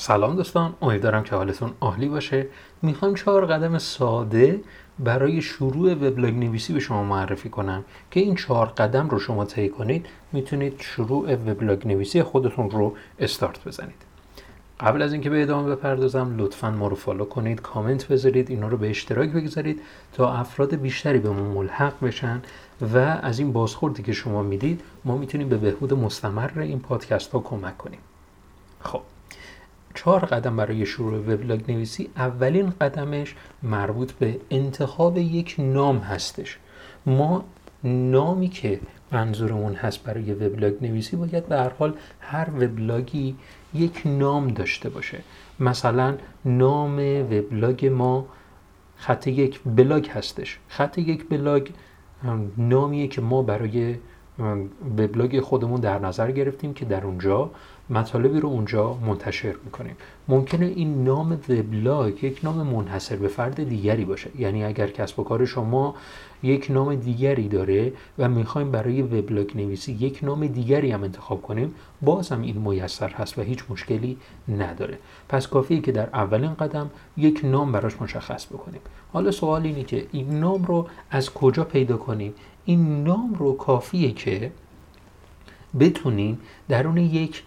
سلام دوستان امیدوارم که حالتون عالی باشه. می‌خوام چهار قدم ساده برای شروع وبلاگ نویسی به شما معرفی کنم که این چهار قدم رو شما طی کنید می‌تونید شروع وبلاگ نویسی خودتون رو استارت بزنید. قبل از اینکه به ادامه بپردازم لطفا ما رو فالو کنید کامنت بذارید اینا رو به اشتراک بگذارید تا افراد بیشتری به ما ملحق بشن و از این بازخوردی که شما می‌دید ما می‌تونیم به بهبود مستمر این پادکست ها کمک کنیم. خب. چهار قدم برای شروع وبلاگ نویسی اولین قدمش مربوط به انتخاب یک نام هستش. ما نامی که منظورمون هست برای وبلاگ نویسی باید به هر حال هر وبلاگی یک نام داشته باشه. مثلا نام وبلاگ ما خط یک بلاگ هستش. خط یک بلاگ نامیه که ما برای وبلاگ خودمون در نظر گرفتیم که در اونجا مطالبی رو اونجا منتشر می‌کنیم. ممکنه این نام وبلاگ یک نام منحصر به فرد دیگری باشه. یعنی اگر کسب و کار شما یک نام دیگری داره و می‌خوایم برای وبلاگ نویسی یک نام دیگری هم انتخاب کنیم باز هم این میسر هست و هیچ مشکلی نداره. پس کافیه که در اولین قدم یک نام براش مشخص بکنیم. حالا سوال اینه که این نام رو از کجا پیدا کنیم؟ این نام رو کافیه که بتونیم درون یک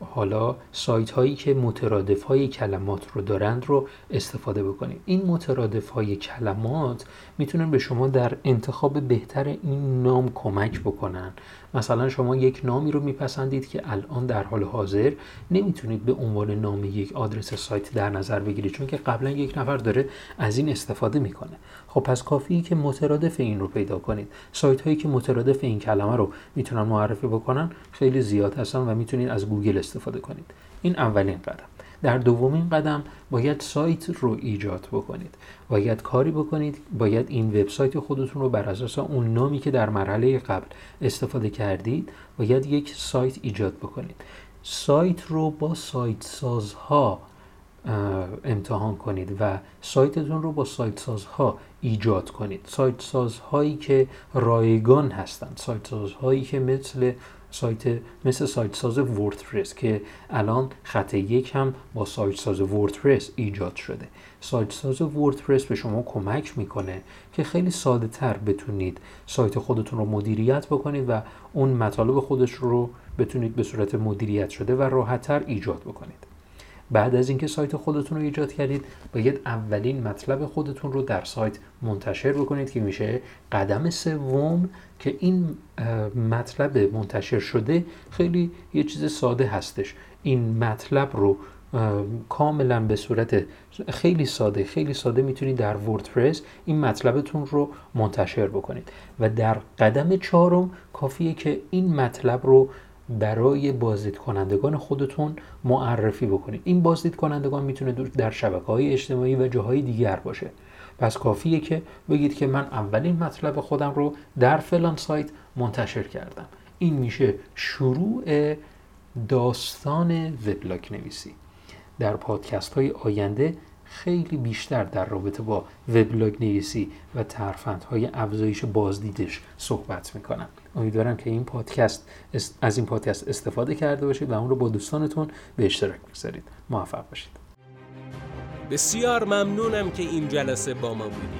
حالا سایت هایی که مترادف های کلمات رو دارند رو استفاده بکنیم این مترادف های کلمات می‌تونن به شما در انتخاب بهتر این نام کمک بکنن. مثلا شما یک نامی رو میپسندید که الان در حال حاضر نمی‌تونید به عنوان نام یک آدرس سایت در نظر بگیرید چون که قبلا یک نفر داره از این استفاده می‌کنه. خب پس کافیه که مترادف این رو پیدا کنید. سایت هایی که مترادف این کلمه رو می‌تونن معرفی بکنن خیلی زیاد هستن و می‌تونید از گوگل استفاده کنید. این اولین قدم. در دومین قدم باید سایت رو ایجاد بکنید. باید کاری بکنید باید این وبسایت خودتون رو بر اساس اون نامی که در مرحله قبل استفاده کردید باید یک سایت ایجاد بکنید. سایت رو با سایت سازها امتحان کنید و سایتتون رو با سایت سازها ایجاد کنید. سایت سازهایی که رایگان هستند سایت سازهایی که مثل سایت مثل سایت ساز وردپرس که الان خط یک هم با سایت ساز وردپرس ایجاد شده. سایت ساز وردپرس به شما کمک می‌کنه که خیلی ساده تر بتونید سایت خودتون رو مدیریت بکنید و اون مطالب خودش رو بتونید به صورت مدیریت شده و راحتتر ایجاد بکنید. بعد از اینکه سایت خودتون رو ایجاد کردید باید اولین مطلب خودتون رو در سایت منتشر بکنید که میشه قدم سوم که این مطلب منتشر شده خیلی یه چیز ساده هستش. این مطلب رو کاملا به صورت خیلی ساده خیلی ساده می‌تونید در وردپرس این مطلبتون رو منتشر بکنید. و در قدم چهارم کافیه که این مطلب رو برای بازدید کنندگان خودتون معرفی بکنید. این بازدید کنندگان می‌تونه در شبکه های اجتماعی و جاهای دیگر باشه. پس کافیه که بگید که من اولین مطلب خودم رو در فلان سایت منتشر کردم. این میشه شروع داستان وبلاگ نویسی. در پادکست های آینده خیلی بیشتر در رابطه با وبلاگ نویسی و ترفندهای افزایش بازدیدش صحبت می‌کنم. امیدوارم که این پادکست از این پادکست استفاده کرده باشید و اون رو با دوستانتون به اشتراک بگذارید. موفق باشید. بسیار ممنونم که این جلسه با ما بودید.